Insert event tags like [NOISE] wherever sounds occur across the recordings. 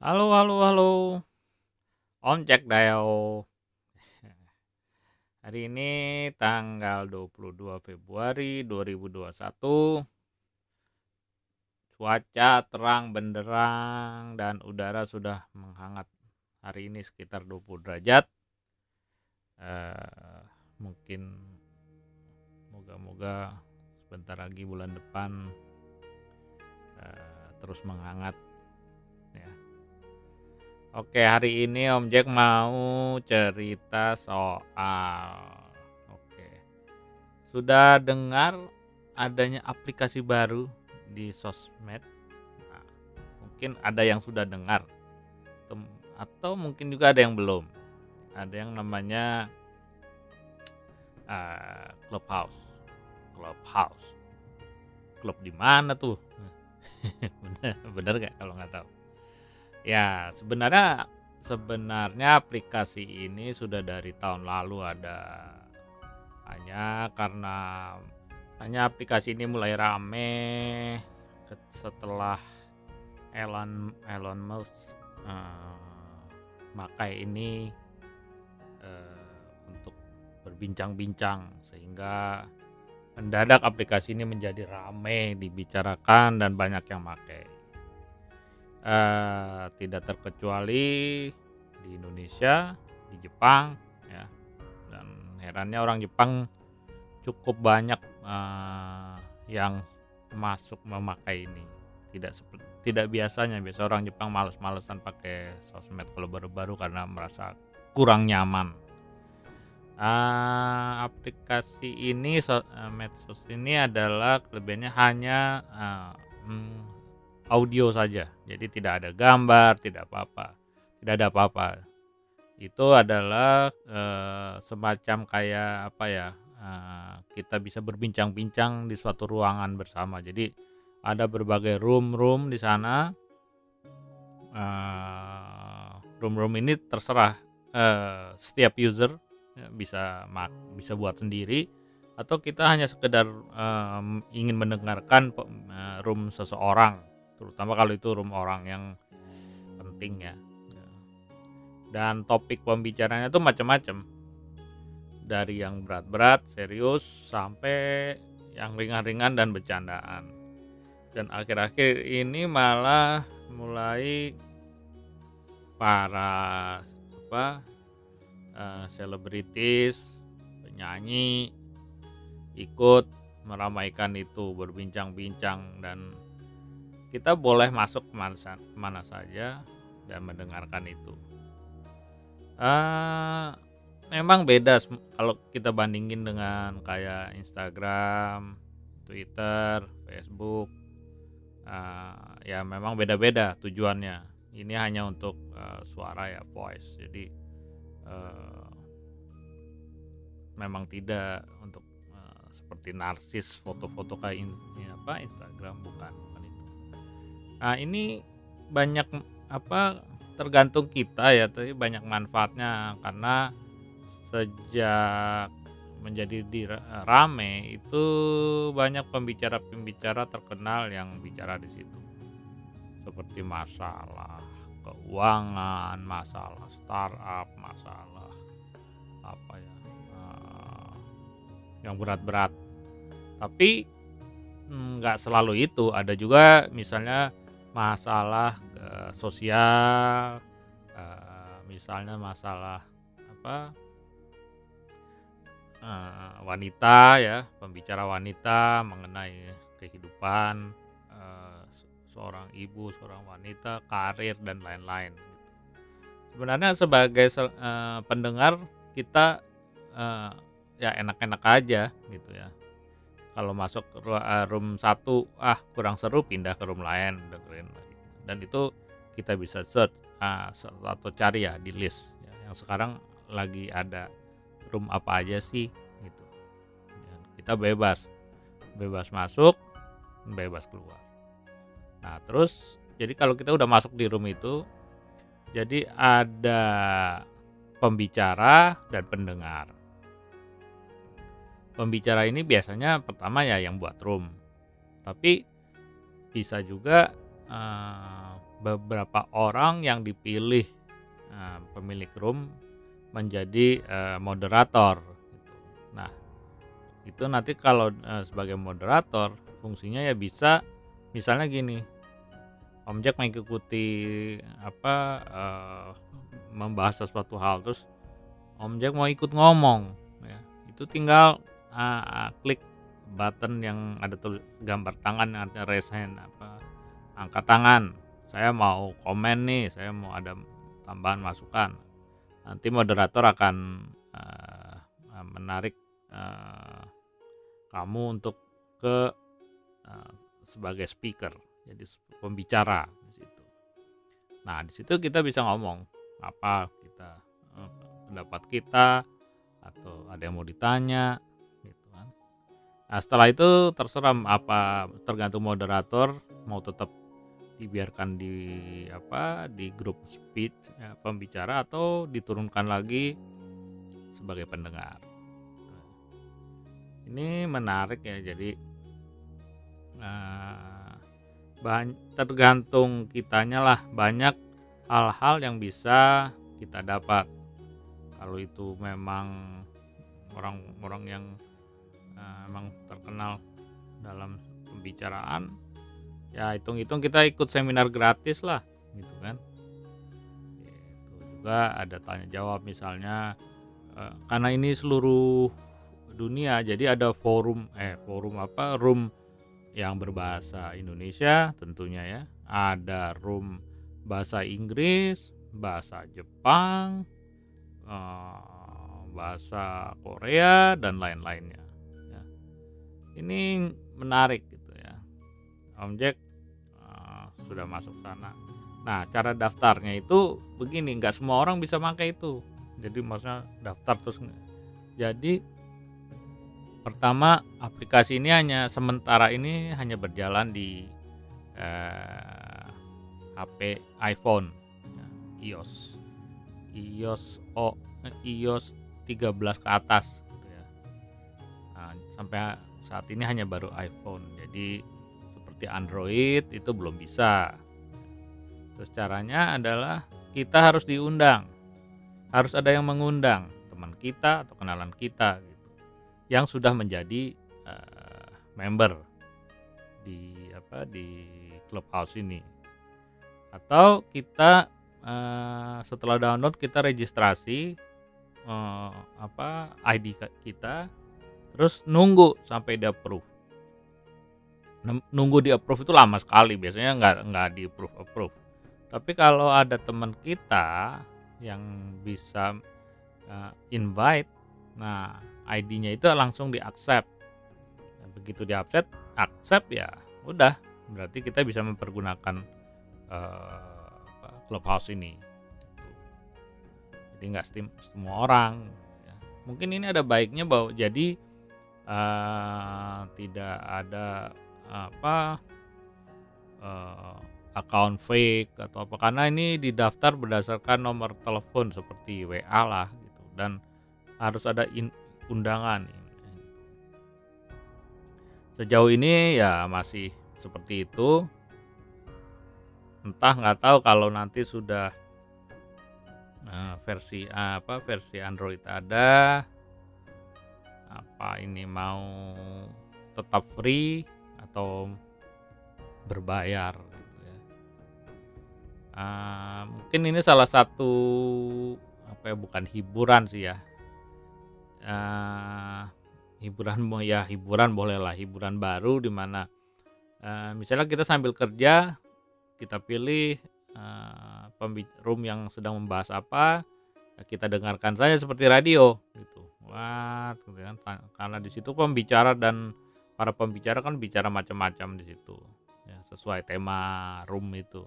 Halo halo halo. Om Jack Dayo. Hari ini tanggal 22 Februari 2021. Cuaca terang benderang dan udara sudah menghangat. Hari ini sekitar 20 derajat. Eh, mungkin moga-moga sebentar lagi bulan depan eh, terus menghangat. Oke, hari ini Om Jack mau cerita soal Oke. Sudah dengar adanya aplikasi baru di sosmed? Nah, mungkin ada yang sudah dengar atau mungkin juga ada yang belum. Ada yang namanya eh, Clubhouse. Clubhouse. Klub di mana tuh? [LAUGHS] bener, bener gak kalau nggak tahu? Ya, sebenarnya sebenarnya aplikasi ini sudah dari tahun lalu ada. Hanya karena hanya aplikasi ini mulai rame setelah Elon Elon Musk eh, makai ini eh, untuk berbincang-bincang sehingga mendadak aplikasi ini menjadi rame dibicarakan dan banyak yang pakai eh, tidak terkecuali di Indonesia, di Jepang, ya. Dan herannya orang Jepang cukup banyak eh, yang masuk memakai ini. Tidak tidak biasanya, biasa orang Jepang males-malesan pakai sosmed kalau baru-baru karena merasa kurang nyaman. Ah, aplikasi ini so- eh, medsos ini adalah kelebihannya hanya hmm, audio saja. Jadi tidak ada gambar, tidak apa-apa. Tidak ada apa-apa. Itu adalah eh, semacam kayak apa ya? eh, kita bisa berbincang-bincang di suatu ruangan bersama. Jadi ada berbagai room-room di sana. Eh, room-room ini terserah eh, setiap user ya, bisa mak bisa buat sendiri atau kita hanya sekedar em, ingin mendengarkan eh, room seseorang terutama kalau itu room orang yang penting ya. Dan topik pembicaranya itu macam-macam dari yang berat-berat serius sampai yang ringan-ringan dan bercandaan. Dan akhir-akhir ini malah mulai para apa eh, selebritis penyanyi ikut meramaikan itu berbincang-bincang dan kita boleh masuk ke mana, ke mana saja dan mendengarkan itu. Eh, memang beda kalau kita bandingin dengan kayak Instagram, Twitter, Facebook. Eh, ya memang beda-beda tujuannya. Ini hanya untuk eh, suara ya voice. Jadi eh, memang tidak untuk eh, seperti narsis foto-foto kayak in- ya apa Instagram bukan. Nah ini banyak apa tergantung kita ya tapi banyak manfaatnya karena sejak menjadi di rame itu banyak pembicara-pembicara terkenal yang bicara di situ seperti masalah keuangan, masalah startup, masalah apa ya eh, yang berat-berat. Tapi mm, nggak selalu itu, ada juga misalnya masalah eh, sosial, eh, misalnya masalah apa eh, wanita ya, pembicara wanita mengenai kehidupan eh, se- seorang ibu, seorang wanita, karir dan lain-lain. gitu. Sebenarnya sebagai eh, pendengar kita eh, ya enak-enak aja gitu ya. Kalau masuk eh, room satu ah kurang seru pindah ke room lain. Dan itu kita bisa search ah, atau cari ya di list. Ya, yang sekarang lagi ada room apa aja sih gitu. Dan kita bebas, bebas masuk, bebas keluar. Nah terus jadi kalau kita udah masuk di room itu, jadi ada pembicara dan pendengar. Pembicara ini biasanya pertama ya yang buat room, tapi bisa juga eh, beberapa orang yang dipilih uh, pemilik room menjadi uh, moderator. Gitu. Nah, itu nanti kalau uh, sebagai moderator fungsinya ya bisa misalnya gini, Om Jack mengikuti apa uh, membahas sesuatu hal terus Om Jack mau ikut ngomong, ya, itu tinggal uh, klik button yang ada tuh gambar tangan artinya raise hand apa angkat tangan. Saya mau komen nih saya mau ada tambahan masukan. Nanti moderator akan uh, menarik uh, kamu untuk ke uh, sebagai speaker jadi pembicara di situ. Nah di situ kita bisa ngomong apa kita uh, pendapat kita atau ada yang mau ditanya nah setelah itu terserah apa tergantung moderator mau tetap dibiarkan di apa di grup speech ya, pembicara atau diturunkan lagi sebagai pendengar. Ini menarik ya jadi uh, tergantung kitanya lah banyak hal-hal yang bisa kita dapat kalau itu memang orang-orang yang uh, memang terkenal dalam pembicaraan. Ya hitung-hitung kita ikut seminar gratis lah gitu kan. Itu juga ada tanya jawab misalnya eh, karena ini seluruh dunia jadi ada forum eh forum apa room yang berbahasa Indonesia tentunya ya. Ada room bahasa Inggris bahasa Jepang eh, bahasa Korea dan lain-lainnya. ya. Ini menarik Om Jack uh, sudah masuk sana. Nah, cara daftarnya itu begini, nggak semua orang bisa pakai itu. Jadi maksudnya daftar terus. Jadi pertama aplikasi ini hanya sementara ini hanya berjalan di eh, HP iPhone, ya, iOS, iOS O, eh, iOS 13 ke atas, gitu ya. Nah, sampai saat ini hanya baru iPhone. Jadi seperti Android itu belum bisa. Terus caranya adalah kita harus diundang. Harus ada yang mengundang teman kita atau kenalan kita gitu. Yang sudah menjadi uh, member di apa di Clubhouse ini. Atau kita uh, setelah download kita registrasi uh, apa ID kita terus nunggu sampai dia approve. Nunggu di approve itu lama sekali biasanya nggak nggak di approve approve. Tapi kalau ada teman kita yang bisa uh, invite nah ID-nya itu langsung di accept nah, begitu di accept accept ya udah berarti kita bisa mempergunakan uh, clubhouse ini. Jadi nggak semua orang ya. mungkin ini ada baiknya bahwa jadi uh, tidak ada apa uh, account fake atau apa. Karena ini didaftar berdasarkan nomor telepon seperti WA lah gitu. Dan harus ada in, undangan sejauh ini ya masih seperti itu. Entah nggak tahu kalau nanti sudah uh, versi apa versi Android ada apa ini mau tetap free atau berbayar gitu ya. Uh, mungkin ini salah satu apa ya bukan hiburan sih ya. Uh, hiburan ya hiburan bolehlah hiburan baru di mana uh, misalnya kita sambil kerja kita pilih uh, room yang sedang membahas apa kita dengarkan saja seperti radio gitu wah gitu kan karena di situ pembicara dan para pembicara kan bicara macam-macam di situ ya, sesuai tema room itu.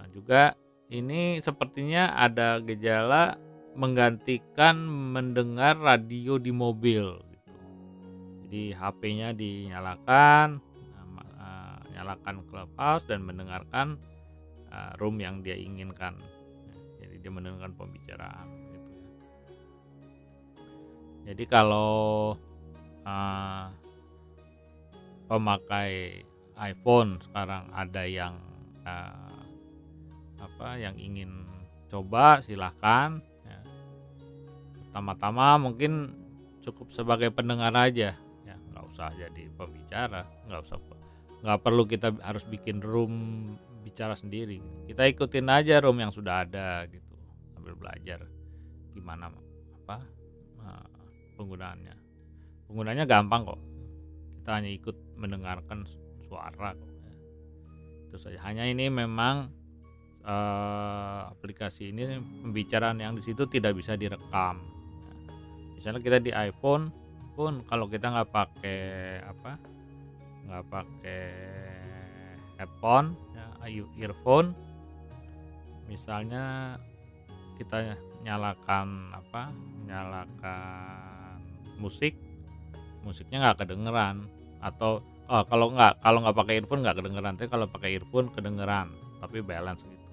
Nah juga ini sepertinya ada gejala menggantikan mendengar radio di mobil gitu. Jadi HP-nya dinyalakan, uh, nyalakan clubhouse dan mendengarkan uh, room yang dia inginkan. Dia mendengarkan pembicaraan gitu ya. Jadi kalau uh, pemakai iPhone sekarang ada yang uh, apa yang ingin coba silahkan ya. pertama-tama mungkin cukup sebagai pendengar aja ya nggak usah jadi pembicara nggak usah nggak perlu kita harus bikin room bicara sendiri kita ikutin aja room yang sudah ada gitu belajar gimana apa eh, penggunaannya. Penggunanya gampang kok. Kita hanya ikut mendengarkan suara kok ya. itu saja. Hanya ini memang uh, aplikasi ini pembicaraan yang di situ tidak bisa direkam misalnya kita di iPhone pun kalau kita nggak pakai apa nggak pakai headphone ya, earphone misalnya kita nyalakan apa nyalakan musik musiknya nggak kedengeran. Atau oh, kalau nggak kalau nggak pakai earphone nggak kedengeran. Tapi kalau pakai earphone kedengeran tapi balance gitu.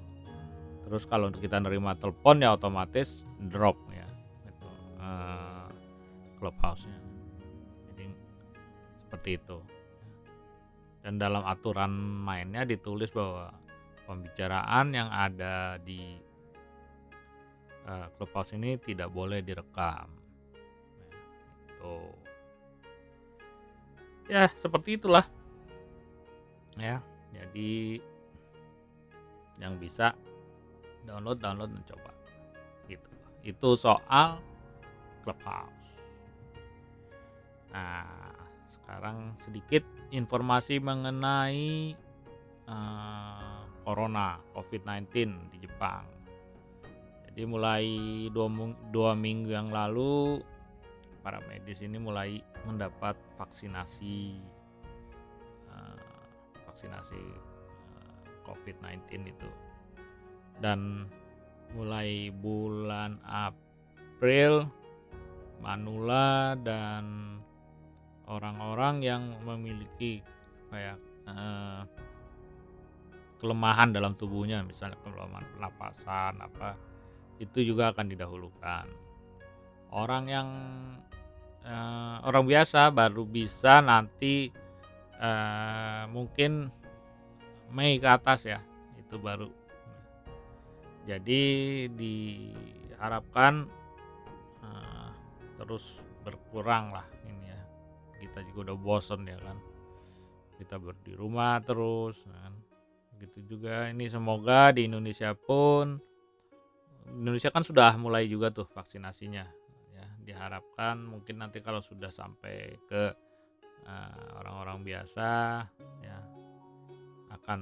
Terus kalau kita nerima telepon ya otomatis drop ya itu uh, clubhouse-nya. Jadi seperti itu. Dan dalam aturan mainnya ditulis bahwa pembicaraan yang ada di uh, clubhouse ini tidak boleh direkam. Nah, itu ya seperti itulah. Ya jadi yang bisa download download dan coba. Gitu. Itu soal clubhouse nah sekarang sedikit informasi mengenai uh, corona covid-19 di Jepang jadi mulai dua, dua minggu yang lalu para medis ini mulai mendapat vaksinasi uh, vaksinasi uh, COVID-19 itu. Dan mulai bulan April manula dan orang-orang yang memiliki kayak uh, kelemahan dalam tubuhnya misalnya kelemahan pernapasan apa itu juga akan didahulukan. Orang yang uh, orang biasa baru bisa nanti uh, mungkin Mei ke atas ya itu baru. Jadi diharapkan uh, terus berkurang lah ini ya. Kita juga udah bosen ya kan. Kita ber di rumah terus kan. Gitu juga. Ini semoga di Indonesia pun Indonesia kan sudah mulai juga tuh vaksinasinya ya diharapkan mungkin nanti kalau sudah sampai ke uh, orang-orang biasa ya akan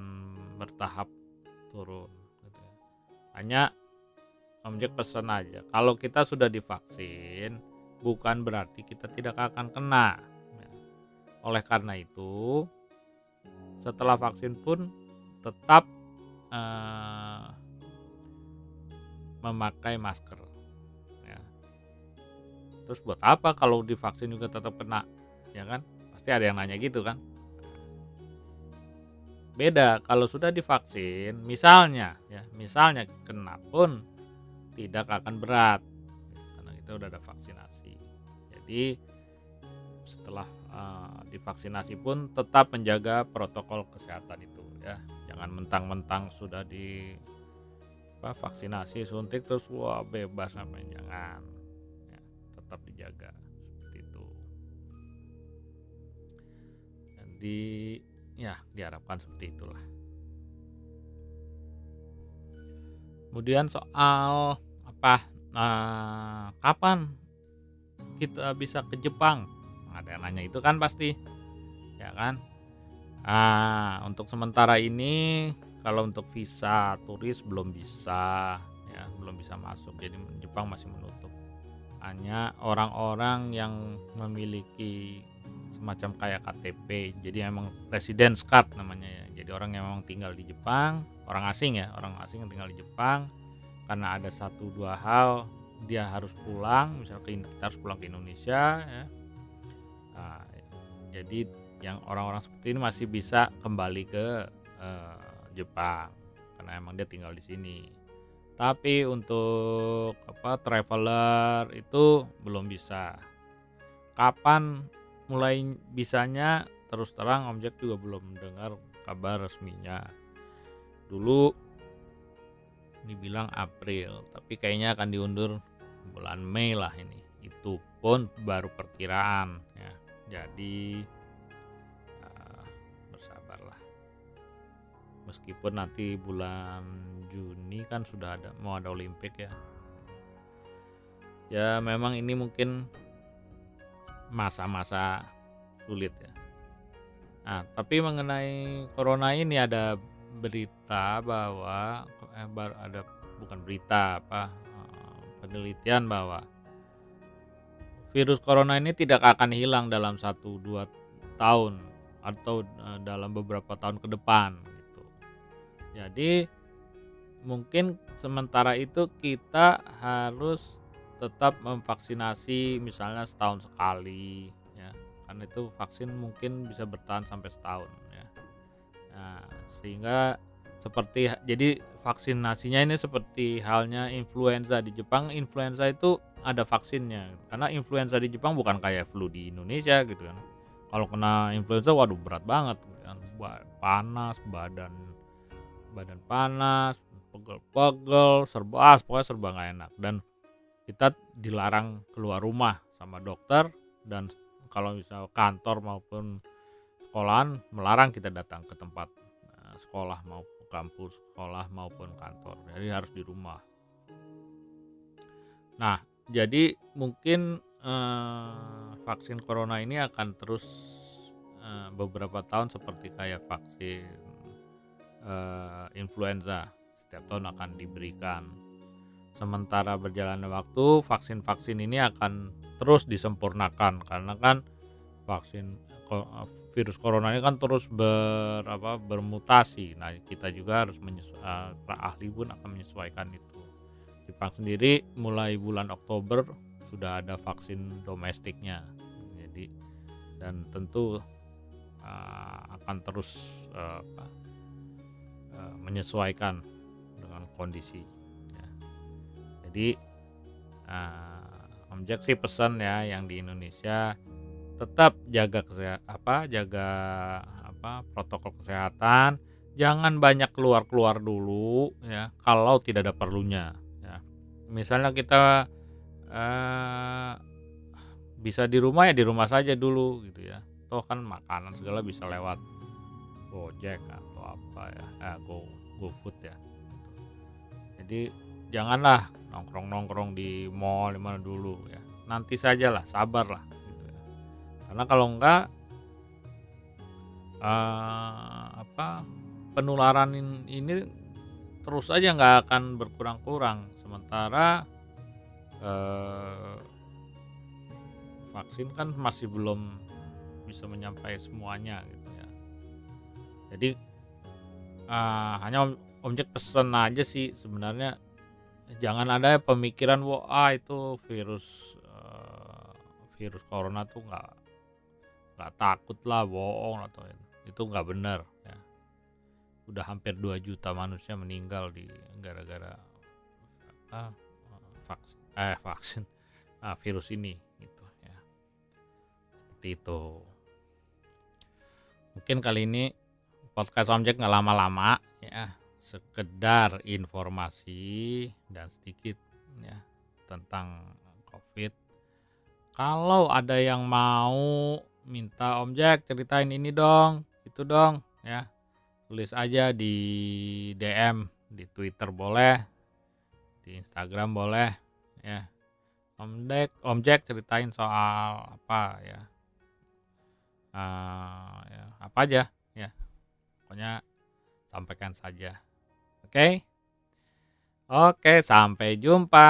bertahap turun gitu ya. hanya Om Jack pesan aja kalau kita sudah divaksin bukan berarti kita tidak akan kena ya. oleh karena itu setelah vaksin pun tetap uh, memakai masker terus buat apa kalau divaksin juga tetap kena ya kan? Pasti ada yang nanya gitu kan? Beda kalau sudah divaksin misalnya ya misalnya kena pun tidak akan berat karena kita udah ada vaksinasi. Jadi setelah uh, divaksinasi pun tetap menjaga protokol kesehatan itu ya. Jangan mentang-mentang sudah di apa, vaksinasi suntik terus wah bebas apa jangan. Tetap dijaga seperti itu. Dan di ya diharapkan seperti itulah. Kemudian soal apa nah, kapan kita bisa ke Jepang? Ada yang nanya itu kan pasti ya kan? Ah untuk sementara ini kalau untuk visa turis belum bisa ya belum bisa masuk. Jadi Jepang masih menutup. Hanya orang-orang yang memiliki semacam kayak KTP jadi emang residence card namanya ya. Jadi orang yang memang tinggal di Jepang orang asing ya orang asing yang tinggal di Jepang karena ada satu dua hal dia harus pulang misalnya kita harus pulang ke Indonesia ya. Nah, jadi yang orang-orang seperti ini masih bisa kembali ke uh, Jepang karena emang dia tinggal di sini. Tapi untuk apa traveler itu belum bisa. Kapan mulai bisanya terus terang Om Jack juga belum dengar kabar resminya. Dulu dibilang April tapi kayaknya akan diundur bulan Mei lah ini. Itu pun baru perkiraan ya. Jadi uh, bersabarlah meskipun nanti bulan Juni kan sudah ada mau ada Olimpik ya ya memang ini mungkin masa-masa sulit ya nah tapi mengenai corona ini ada berita bahwa eh, ada bukan berita apa eh, penelitian bahwa virus corona ini tidak akan hilang dalam satu dua tahun atau eh, dalam beberapa tahun ke depan. Jadi mungkin sementara itu kita harus tetap memvaksinasi misalnya setahun sekali ya. Karena itu vaksin mungkin bisa bertahan sampai setahun ya. Nah, sehingga seperti jadi vaksinasinya ini seperti halnya influenza di Jepang influenza itu ada vaksinnya. Karena influenza di Jepang bukan kayak flu di Indonesia gitu kan. Kalau kena influenza waduh berat banget gitu kan. Panas badan badan panas pegel-pegel serba ah, pokoknya serba nggak enak dan kita dilarang keluar rumah sama dokter dan kalau misal kantor maupun sekolahan melarang kita datang ke tempat eh, sekolah maupun kampus, sekolah maupun kantor. Jadi harus di rumah. Nah, jadi mungkin eh, vaksin corona ini akan terus eh, beberapa tahun seperti kayak vaksin eh, influenza setiap tahun akan diberikan. Sementara berjalannya waktu, vaksin-vaksin ini akan terus disempurnakan karena kan vaksin virus corona ini kan terus ber apa bermutasi. Nah, kita juga harus menyesuaikan uh, ahli pun akan menyesuaikan itu. Jepang sendiri mulai bulan Oktober sudah ada vaksin domestiknya. Jadi dan tentu uh, akan terus uh, uh, menyesuaikan dengan kondisi. Ya. Jadi uh, Om Jack sih pesan ya yang di Indonesia tetap jaga kesehatan apa jaga apa protokol kesehatan jangan banyak keluar keluar dulu ya kalau tidak ada perlunya ya misalnya kita eh, bisa di rumah ya di rumah saja dulu gitu ya toh kan makanan segala bisa lewat gojek atau apa ya. Eh, go go food ya. Jadi janganlah nongkrong nongkrong di mall mana dulu ya. Nanti sajalah sabarlah karena kalau enggak uh, apa penularan ini terus aja nggak akan berkurang-kurang. Sementara uh, vaksin kan masih belum bisa menyampai semuanya gitu. ya jadi uh, hanya objek pesan aja sih sebenarnya. Jangan ada pemikiran wah itu virus uh, virus corona tuh nggak nggak takut lah bohong atau itu nggak benar ya. Udah hampir 2 juta manusia meninggal di gara-gara apa vaksin eh vaksin ah, virus ini gitu ya. Seperti itu. Mungkin kali ini podcast Omjek nggak lama-lama ya sekedar informasi dan sedikit ya tentang covid kalau ada yang mau minta Om Jack ceritain ini dong, itu dong ya. Tulis aja di DM, di Twitter boleh, di Instagram boleh ya. Om Jack, Om Jack ceritain soal apa ya. Uh, ya apa aja ya. Pokoknya sampaikan saja. Oke. Okay? Oke, sampai jumpa.